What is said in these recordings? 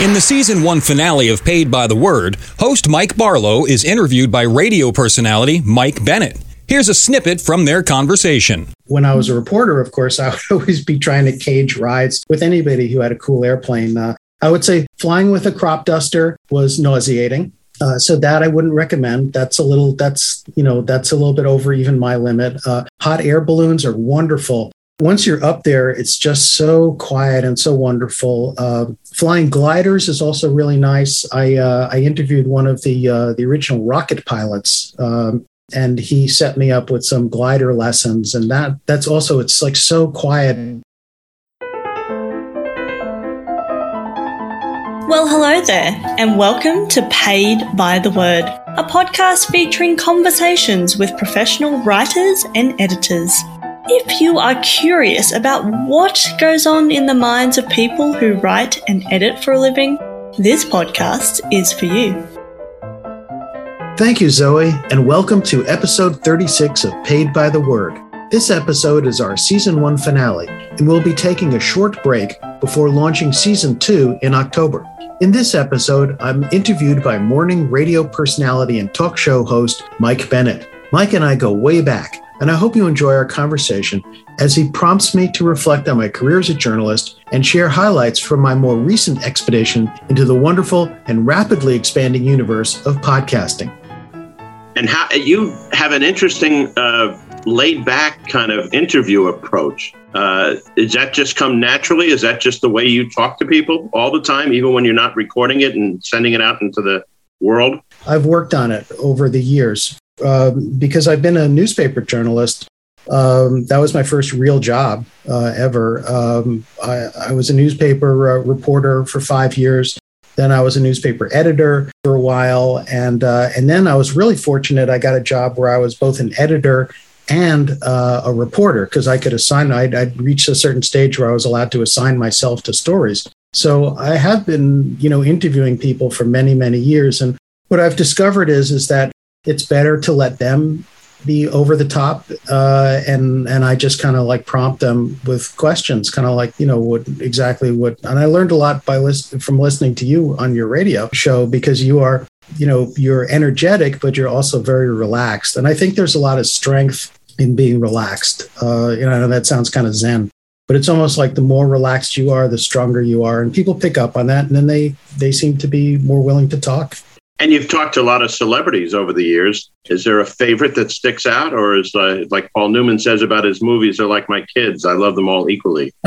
In the season one finale of Paid by the Word, host Mike Barlow is interviewed by radio personality Mike Bennett. Here's a snippet from their conversation. When I was a reporter, of course, I would always be trying to cage rides with anybody who had a cool airplane. Uh, I would say flying with a crop duster was nauseating. Uh, so that I wouldn't recommend. That's a little, that's, you know, that's a little bit over even my limit. Uh, hot air balloons are wonderful once you're up there, it's just so quiet and so wonderful. Uh, flying gliders is also really nice. I uh, I interviewed one of the uh, the original rocket pilots, um, and he set me up with some glider lessons, and that that's also it's like so quiet. Well, hello there, and welcome to Paid by the Word, a podcast featuring conversations with professional writers and editors. If you are curious about what goes on in the minds of people who write and edit for a living, this podcast is for you. Thank you, Zoe, and welcome to episode 36 of Paid by the Word. This episode is our season one finale, and we'll be taking a short break before launching season two in October. In this episode, I'm interviewed by morning radio personality and talk show host Mike Bennett. Mike and I go way back and I hope you enjoy our conversation as he prompts me to reflect on my career as a journalist and share highlights from my more recent expedition into the wonderful and rapidly expanding universe of podcasting. And how you have an interesting, uh, laid back kind of interview approach. Uh, is that just come naturally? Is that just the way you talk to people all the time, even when you're not recording it and sending it out into the world? I've worked on it over the years. Um, because I've been a newspaper journalist. Um, that was my first real job uh, ever. Um, I, I, was a newspaper uh, reporter for five years. Then I was a newspaper editor for a while, and uh, and then I was really fortunate. I got a job where I was both an editor and uh, a reporter because I could assign. I'd, I'd reached a certain stage where I was allowed to assign myself to stories. So I have been, you know, interviewing people for many, many years, and what I've discovered is is that it's better to let them be over the top uh, and and I just kind of like prompt them with questions, kind of like you know what exactly what. And I learned a lot by list from listening to you on your radio show because you are you know you're energetic, but you're also very relaxed. And I think there's a lot of strength in being relaxed. Uh, you know, that sounds kind of zen, but it's almost like the more relaxed you are, the stronger you are, and people pick up on that, and then they they seem to be more willing to talk. And you've talked to a lot of celebrities over the years. Is there a favorite that sticks out, or is uh, like Paul Newman says about his movies, they're like my kids. I love them all equally.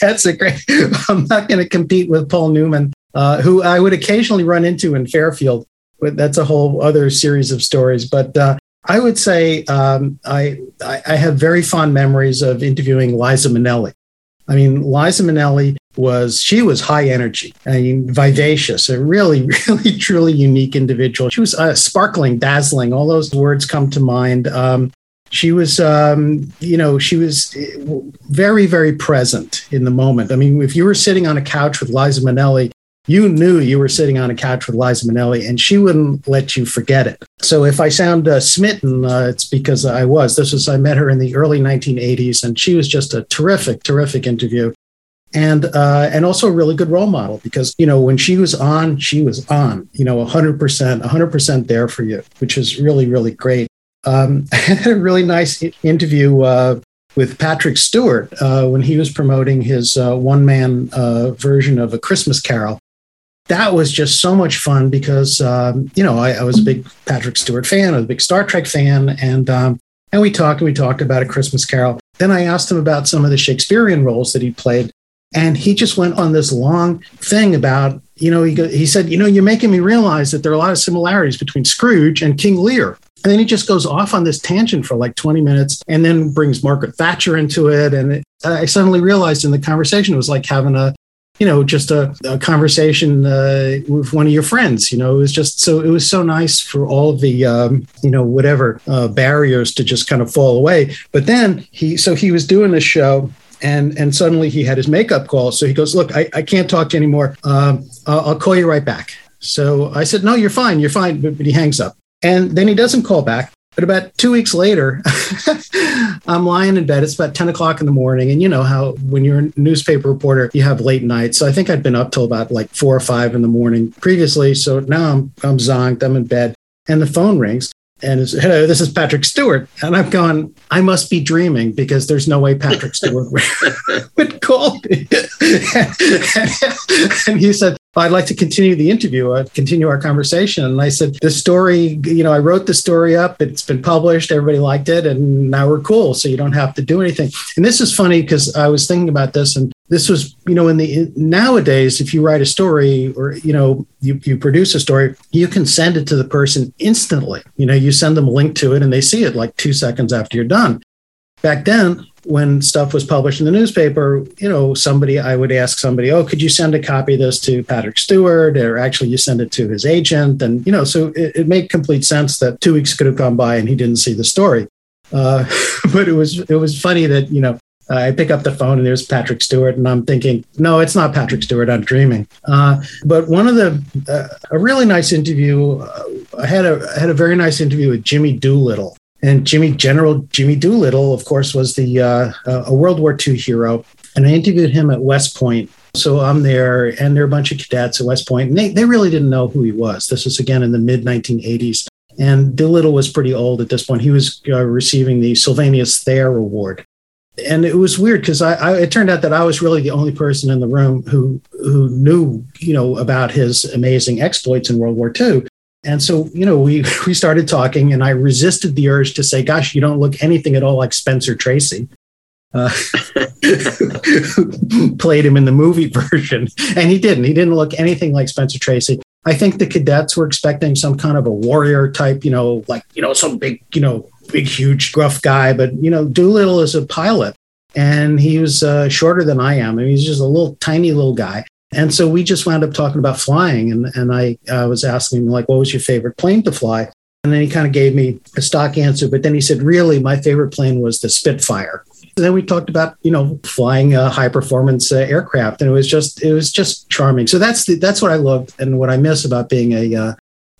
That's a great. I'm not going to compete with Paul Newman, uh, who I would occasionally run into in Fairfield. But that's a whole other series of stories. But uh, I would say um, I, I have very fond memories of interviewing Liza Minnelli. I mean, Liza Minnelli was she was high energy I mean, vivacious, a really, really, truly unique individual. She was uh, sparkling, dazzling. All those words come to mind. Um, she was, um, you know, she was very, very present in the moment. I mean, if you were sitting on a couch with Liza Minnelli, you knew you were sitting on a couch with Liza Minnelli, and she wouldn't let you forget it. So if I sound uh, smitten, uh, it's because I was. This was I met her in the early 1980s, and she was just a terrific, terrific interview and uh, and also a really good role model because you know when she was on, she was on, you know, 100 percent, 100 percent there for you, which is really really great. Um, I had a really nice interview uh, with Patrick Stewart uh, when he was promoting his uh, one man uh, version of A Christmas Carol. That was just so much fun because um, you know I, I, was a big Patrick Stewart fan, I was a big Star Trek fan, and um, and we talked and we talked about A Christmas Carol. Then I asked him about some of the Shakespearean roles that he played, and he just went on this long thing about, you know, he, he said, you know, you're making me realize that there are a lot of similarities between Scrooge and King Lear. And then he just goes off on this tangent for like 20 minutes and then brings Margaret Thatcher into it. And it, I suddenly realized in the conversation, it was like having a, you know, just a, a conversation uh, with one of your friends. You know, it was just so it was so nice for all of the um, you know whatever uh, barriers to just kind of fall away. But then he so he was doing this show and and suddenly he had his makeup call. So he goes, "Look, I, I can't talk to you anymore. Um, I'll, call you right back." So I said, "No, you're fine. You're fine." But, but he hangs up, and then he doesn't call back. But about two weeks later, I'm lying in bed. It's about 10 o'clock in the morning. And you know how when you're a newspaper reporter, you have late nights. So I think I'd been up till about like four or five in the morning previously. So now I'm, I'm zonked, I'm in bed, and the phone rings and hello, this is Patrick Stewart. And I'm going, I must be dreaming because there's no way Patrick Stewart would call me. and he said, I'd like to continue the interview, uh, continue our conversation. And I said, the story, you know, I wrote the story up, it's been published, everybody liked it, and now we're cool. So you don't have to do anything. And this is funny because I was thinking about this and this was, you know, in the nowadays, if you write a story or, you know, you, you produce a story, you can send it to the person instantly. You know, you send them a link to it and they see it like two seconds after you're done. Back then, when stuff was published in the newspaper, you know, somebody, I would ask somebody, oh, could you send a copy of this to Patrick Stewart? Or actually, you send it to his agent. And, you know, so it, it made complete sense that two weeks could have gone by and he didn't see the story. Uh, but it was it was funny that you know I pick up the phone and there's Patrick Stewart, and I'm thinking, no, it's not Patrick Stewart. I'm dreaming. Uh, but one of the uh, a really nice interview. Uh, I had a I had a very nice interview with Jimmy Doolittle, and Jimmy General Jimmy Doolittle, of course, was the uh, a World War II hero. And I interviewed him at West Point. So I'm there, and there are a bunch of cadets at West Point, and they, they really didn't know who he was. This was again in the mid 1980s. And Doolittle was pretty old at this point. He was uh, receiving the Sylvanus Thayer Award. And it was weird because I, I, it turned out that I was really the only person in the room who who knew, you know, about his amazing exploits in World War II. And so, you know, we we started talking, and I resisted the urge to say, "Gosh, you don't look anything at all like Spencer Tracy." Uh, played him in the movie version, and he didn't. He didn't look anything like Spencer Tracy. I think the cadets were expecting some kind of a warrior type, you know, like you know, some big, you know, big, huge, gruff guy. But you know, Doolittle is a pilot, and he was uh, shorter than I am. I mean, he's just a little tiny little guy. And so we just wound up talking about flying. And, and I uh, was asking him, like, what was your favorite plane to fly? And then he kind of gave me a stock answer. But then he said, really, my favorite plane was the Spitfire. And then we talked about, you know, flying a high performance uh, aircraft. And it was just, it was just charming. So that's the, that's what I loved and what I miss about being a, uh,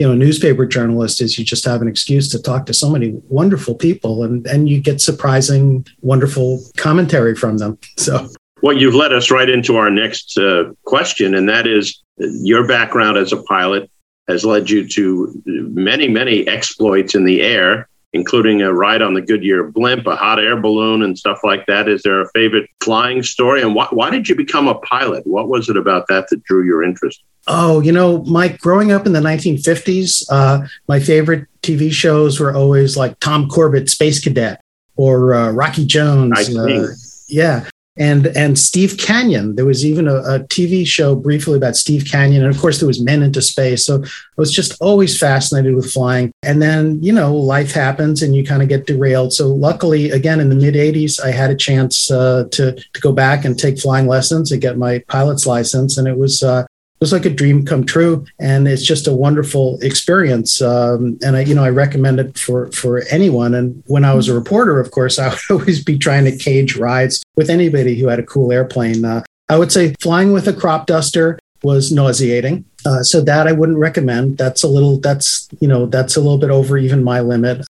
you know, newspaper journalist is you just have an excuse to talk to so many wonderful people and, and you get surprising, wonderful commentary from them. So well, you've led us right into our next uh, question, and that is your background as a pilot has led you to many, many exploits in the air, including a ride on the Goodyear blimp, a hot air balloon, and stuff like that. Is there a favorite flying story? And why, why did you become a pilot? What was it about that that drew your interest? Oh, you know, Mike, growing up in the 1950s, uh, my favorite TV shows were always like Tom Corbett, Space Cadet, or uh, Rocky Jones. Uh, yeah and and Steve Canyon. There was even a, a, TV show briefly about Steve Canyon, and of course there was Men into Space. So I was just always fascinated with flying. And then you know life happens, and you kind of get derailed. So luckily, again in the mid '80s, I had a chance uh, to to go back and take flying lessons and get my pilot's license, and it was uh, was like a dream come true and it's just a wonderful experience. Um, and i you know i recommend it for for anyone. And when i was a reporter of course i would always be trying to cage rides with anybody who had a cool airplane. Uh, i would say flying with a crop duster was nauseating. Uh, so that i wouldn't recommend. That's a little that's you know that's a little bit over even my limit.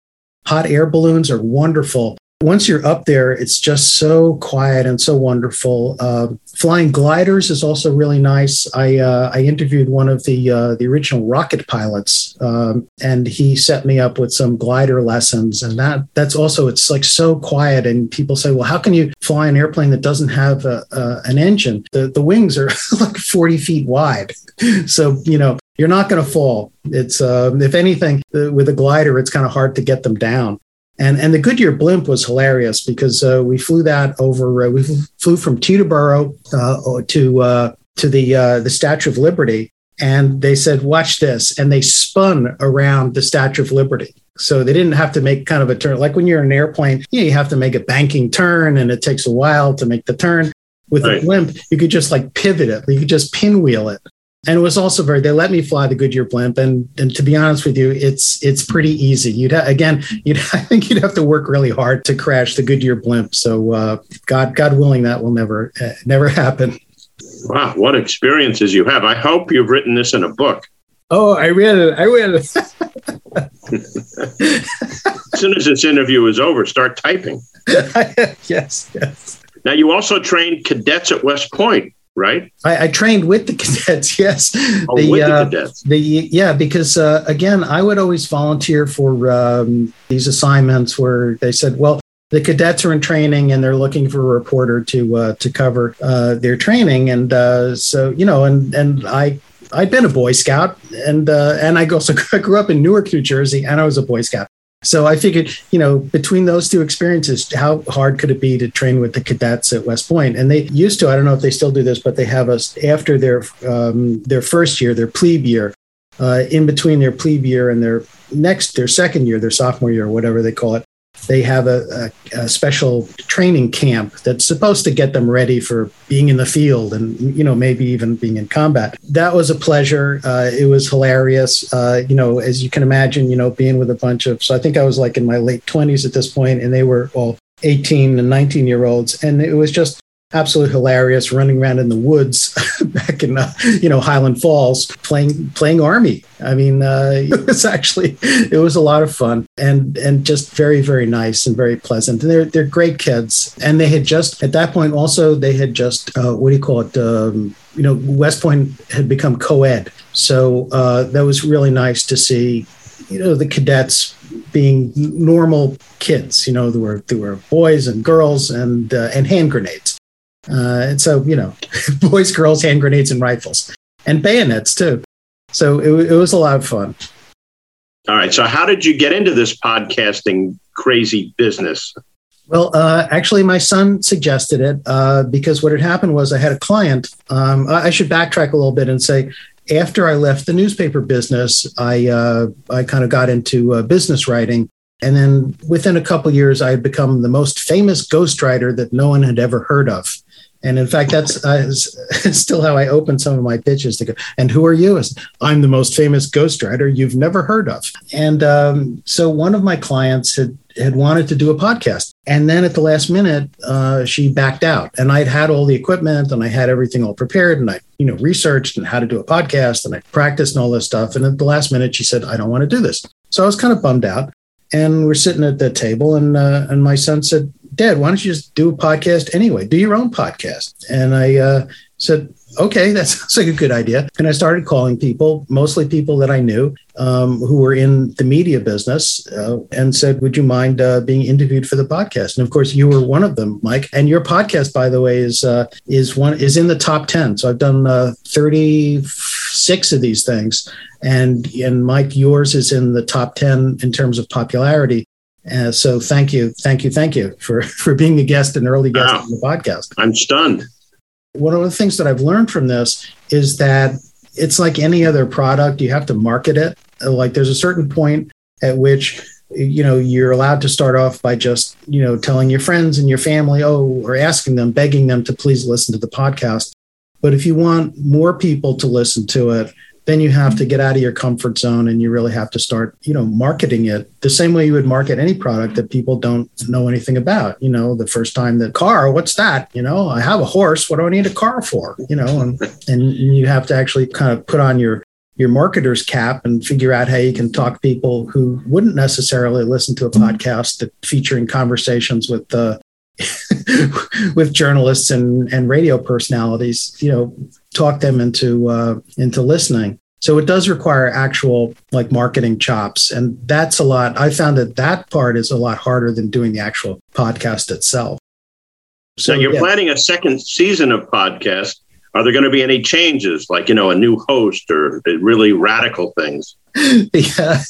Hot air balloons are wonderful once you're up there, it's just so quiet and so wonderful. Uh, flying gliders is also really nice. I uh, I interviewed one of the uh, the original rocket pilots, um, and he set me up with some glider lessons. And that that's also it's like so quiet. And people say, well, how can you fly an airplane that doesn't have a, an engine? The the wings are like 40 feet wide, so you know you're not going to fall. It's uh, if anything, with a glider, it's kind of hard to get them down. And and the Goodyear blimp was hilarious because uh, we flew that over. Uh, we flew from Teterboro uh, to uh, to the uh, the Statue of Liberty, and they said, "Watch this!" And they spun around the Statue of Liberty. So they didn't have to make kind of a turn like when you're in an airplane. You, know, you have to make a banking turn, and it takes a while to make the turn. With right. a blimp, you could just like pivot it. You could just pinwheel it and it was also very they let me fly the goodyear blimp. And and to be honest with you it's it's pretty easy. You'd ha- again you'd i think you'd have to work really hard to crash the goodyear blimp. So uh, god god willing that will never uh, never happen. Wow what experiences you have. I hope you've written this in a book. Oh i read it i read it as soon as this interview is over, start typing. yes, yes. Now, you also trained cadets at West Point, right? I, I trained with the cadets. Yes, Oh, the, with uh, the cadets. the yeah, because uh, again, I would always volunteer for um, these assignments where they said, well. The cadets are in training and they're looking for a reporter to uh, to cover uh, their training, and uh, so you know, and and I I'd been a Boy Scout, and uh, and I also I grew up in Newark, New Jersey, and I was a Boy Scout. So I figured, you know, between those two experiences, how hard could it be to train with the cadets at West Point? And they used to. I don't know if they still do this, but they have us after their um, their first year, their plebe year, uh, in between their plebe year and their next their second year, their sophomore year, or whatever they call it. They have a, a, a special training camp that's supposed to get them ready for being in the field and you know maybe even being in combat. That was a pleasure. Uh, it was hilarious. Uh, you know, as you can imagine, you know, being with a bunch of so I think I was like in my late twenties at this point, and they were all 18 and 19 year olds, and it was just absolutely hilarious running around in the woods back in uh, you know Highland Falls playing playing army. I mean, uh, it was actually it was a lot of fun and and just very very nice and very pleasant. And they're they're great kids. And they had just at that point also they had just uh, what do you call it? Um, you know, West Point had become co-ed, so uh, that was really nice to see. You know, the cadets being normal kids. You know, there were there were boys and girls and uh, and hand grenades. Uh, and so, you know, boys, girls, hand grenades, and rifles, and bayonets too. So it, it was a lot of fun. All right. So, how did you get into this podcasting crazy business? Well, uh, actually, my son suggested it uh, because what had happened was I had a client. Um, I should backtrack a little bit and say, after I left the newspaper business, I uh, I kind of got into uh, business writing, and then within a couple years, I had become the most famous ghostwriter that no one had ever heard of. And in fact, that's uh, still how I open some of my pitches to go. And who are you? I'm the most famous ghostwriter you've never heard of. And um, so one of my clients had had wanted to do a podcast, and then at the last minute, uh, she backed out. And I'd had all the equipment, and I had everything all prepared, and I you know researched and how to do a podcast, and I practiced and all this stuff. And at the last minute, she said, "I don't want to do this." So I was kind of bummed out. And we're sitting at the table, and uh, and my son said, Dad, why don't you just do a podcast anyway? Do your own podcast. And I uh, said, okay, that sounds like a good idea. And I started calling people, mostly people that I knew um, who were in the media business, uh, and said, would you mind uh, being interviewed for the podcast? And of course, you were one of them, Mike. And your podcast, by the way, is uh, is one is in the top ten. So I've done uh, thirty six of these things, and and Mike, yours is in the top ten in terms of popularity. Uh, so thank you, thank you, thank you for for being a guest, an early guest Wow. on the podcast. I'm stunned. One of the things that I've learned from this is that it's like any other product; you have to market it. Like there's a certain point at which you know you're allowed to start off by just you know telling your friends and your family, oh, or asking them, begging them to please listen to the podcast. But if you want more people to listen to it, then you have to get out of your comfort zone and you really have to start, you know, marketing it the same way you would market any product that people don't know anything about. You know, the first time the car, what's that? You know, I have a horse. What do I need a car for? You know, and and you have to actually kind of put on your your marketer's cap and figure out how you can talk people who wouldn't necessarily listen to a podcast that featuring conversations with uh, with journalists and and radio personalities. You know, talk them into uh, into listening. So it does require actual like marketing chops, and that's a lot. I found that that part is a lot harder than doing the actual podcast itself. So, you're yeah. planning a second season of podcast. Are there going to be any changes, like you know, a new host or really radical things? yeah.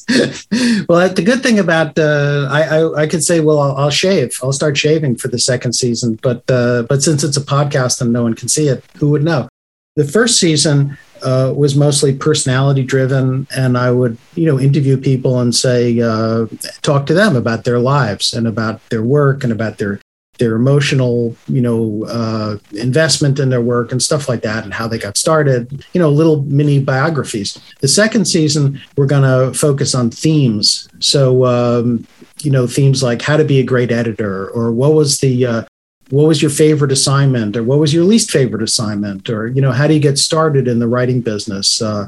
well, the good thing about uh, I, I I could say, well, I'll, I'll shave. I'll start shaving for the second season, but uh, but since it's a podcast and no one can see it, who would know? The first season uh, was mostly personality driven, and I would you know interview people and say uh, talk to them about their lives and about their work and about their their emotional you know uh, investment in their work and stuff like that and how they got started you know little mini biographies the second season we're going to focus on themes so um, you know themes like how to be a great editor or what was the uh, what was your favorite assignment or what was your least favorite assignment or you know how do you get started in the writing business uh,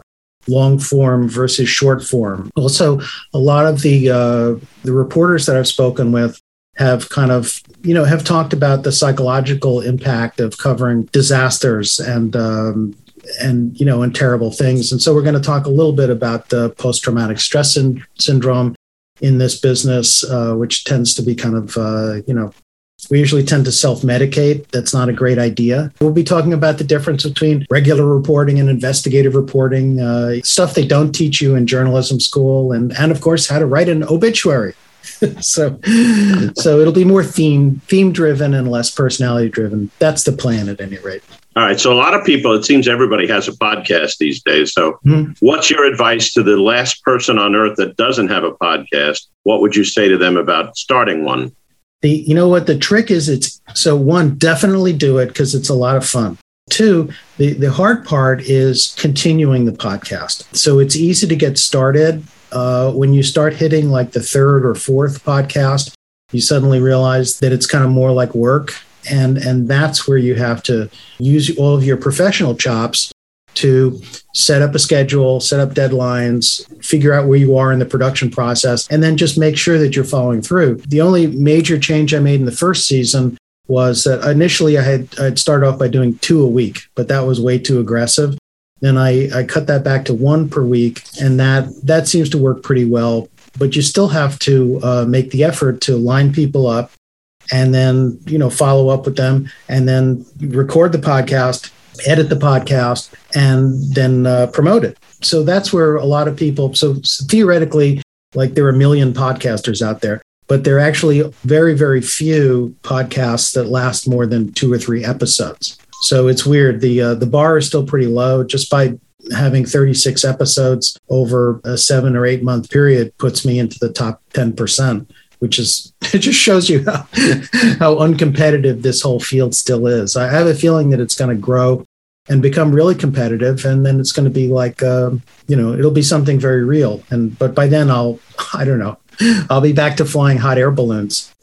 long form versus short form. Also, a lot of the uh, the reporters that I've spoken with have kind of you know have talked about the psychological impact of covering disasters and um, and you know and terrible things. And so we're going to talk a little bit about the post traumatic stress syndrome in this business, uh, which tends to be kind of uh, you know we usually tend to self medicate. That's not a great idea. We'll be talking about the difference between regular reporting and investigative reporting, uh, stuff they don't teach you in journalism school, and, and of course, how to write an obituary. so, so it'll be more theme theme driven and less personality driven. That's the plan, at any rate. All right. So a lot of people, it seems everybody has a podcast these days. So mm-hmm. what's your advice to the last person on earth that doesn't have a podcast? What would you say to them about starting one? The you know what the trick is it's so one definitely do it because it's a lot of fun. Two, the, the hard part is continuing the podcast. So it's easy to get started. Uh, when you start hitting like the third or fourth podcast, you suddenly realize that it's kind of more like work. And, and that's where you have to use all of your professional chops to set up a schedule, set up deadlines, figure out where you are in the production process, and then just make sure that you're following through. The only major change I made in the first season was that initially I had I'd start off by doing two a week, but that was way too aggressive. Then I, I cut that back to one per week, and that that seems to work pretty well. But you still have to uh, make the effort to line people up, and then you know follow up with them, and then record the podcast, edit the podcast, and then uh, promote it. So that's where a lot of people. So theoretically, like there are a million podcasters out there, but there are actually very, very few podcasts that last more than two or three episodes. So it's weird. The uh, the bar is still pretty low. Just by having 36 episodes over a seven or eight month period puts me into the top 10 percent which is it just shows you how, how uncompetitive this whole field still is. I have a feeling that it's going to grow and become really competitive, and then it's going to be like uh, you know it'll be something very real. And but by then I'll I don't know I'll be back to flying hot air balloons.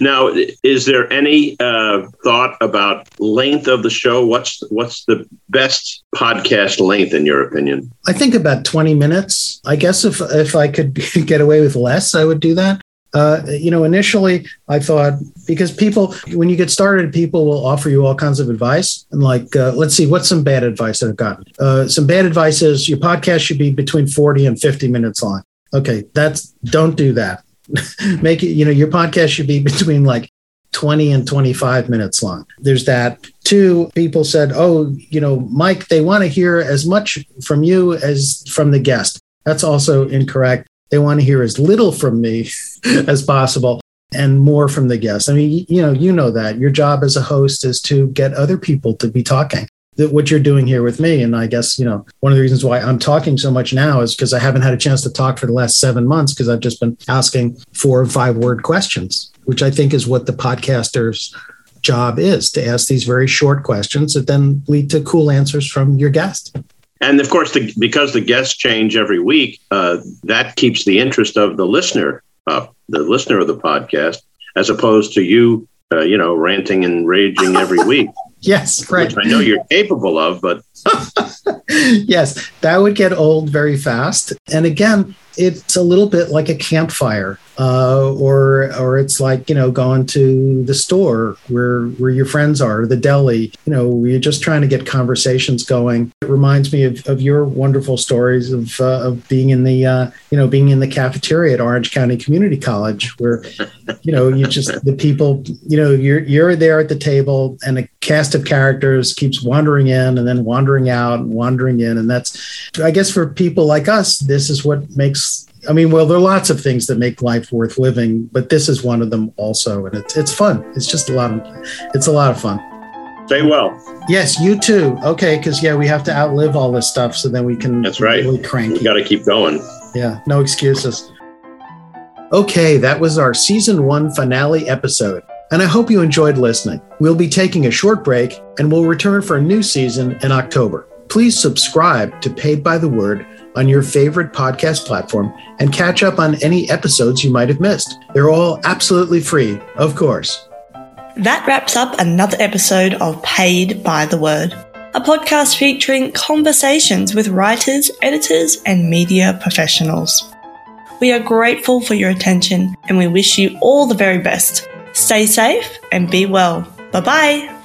Now, is there any uh, thought about length of the show? What's what's the best podcast length in your opinion? I think about twenty minutes. I guess if if I could get away with less, I would do that. Uh, you know, initially I thought because people, when you get started, people will offer you all kinds of advice. And like, uh, let's see, what's some bad advice that I've gotten? Uh, some bad advice is your podcast should be between 40 and 50 minutes long. Okay, that's don't do that. make it, you know, your podcast should be between like 20 and 25 minutes long. There's that. Two people said, Oh, you know, Mike, they want to hear as much from you as from the guest. That's also incorrect. They want to hear as little from me as possible and more from the guest. I mean, you know, you know that your job as a host is to get other people to be talking that what you're doing here with me. And I guess, you know, one of the reasons why I'm talking so much now is because I haven't had a chance to talk for the last seven months because I've just been asking four or five word questions, which I think is what the podcaster's job is to ask these very short questions that then lead to cool answers from your guest. And of course, the, because the guests change every week, uh, that keeps the interest of the listener up, the listener of the podcast, as opposed to you, uh, you know, ranting and raging every week. Yes, right. Which I know you're capable of, but yes, that would get old very fast. And again, it's a little bit like a campfire uh, or or it's like you know going to the store where where your friends are, the deli. You know, you're just trying to get conversations going. It reminds me of, of your wonderful stories of uh, of being in the uh, you know being in the cafeteria at Orange County Community College, where you know you just the people you know you're you're there at the table and a cast of characters keeps wandering in and then wandering out and wandering in, and that's I guess for people like us, this is what makes I mean, well, there are lots of things that make life worth living, but this is one of them also, and it's it's fun. It's just a lot of it's a lot of fun. Stay well. Yes, you too. Okay, because yeah, we have to outlive all this stuff, so then we can. That's right. Really cranky. We got to keep going. Yeah, no excuses. Okay, that was our season one finale episode, and I hope you enjoyed listening. We'll be taking a short break, and we'll return for a new season in October. Please subscribe to Paid by the Word on your favorite podcast platform and catch up on any episodes you might have missed. They're all absolutely free, of course. That wraps up another episode of Paid by the Word. a podcast featuring conversations with writers, editors, and media professionals. We are grateful for your attention and we wish you all the very best. Stay safe and be well. Bye bye.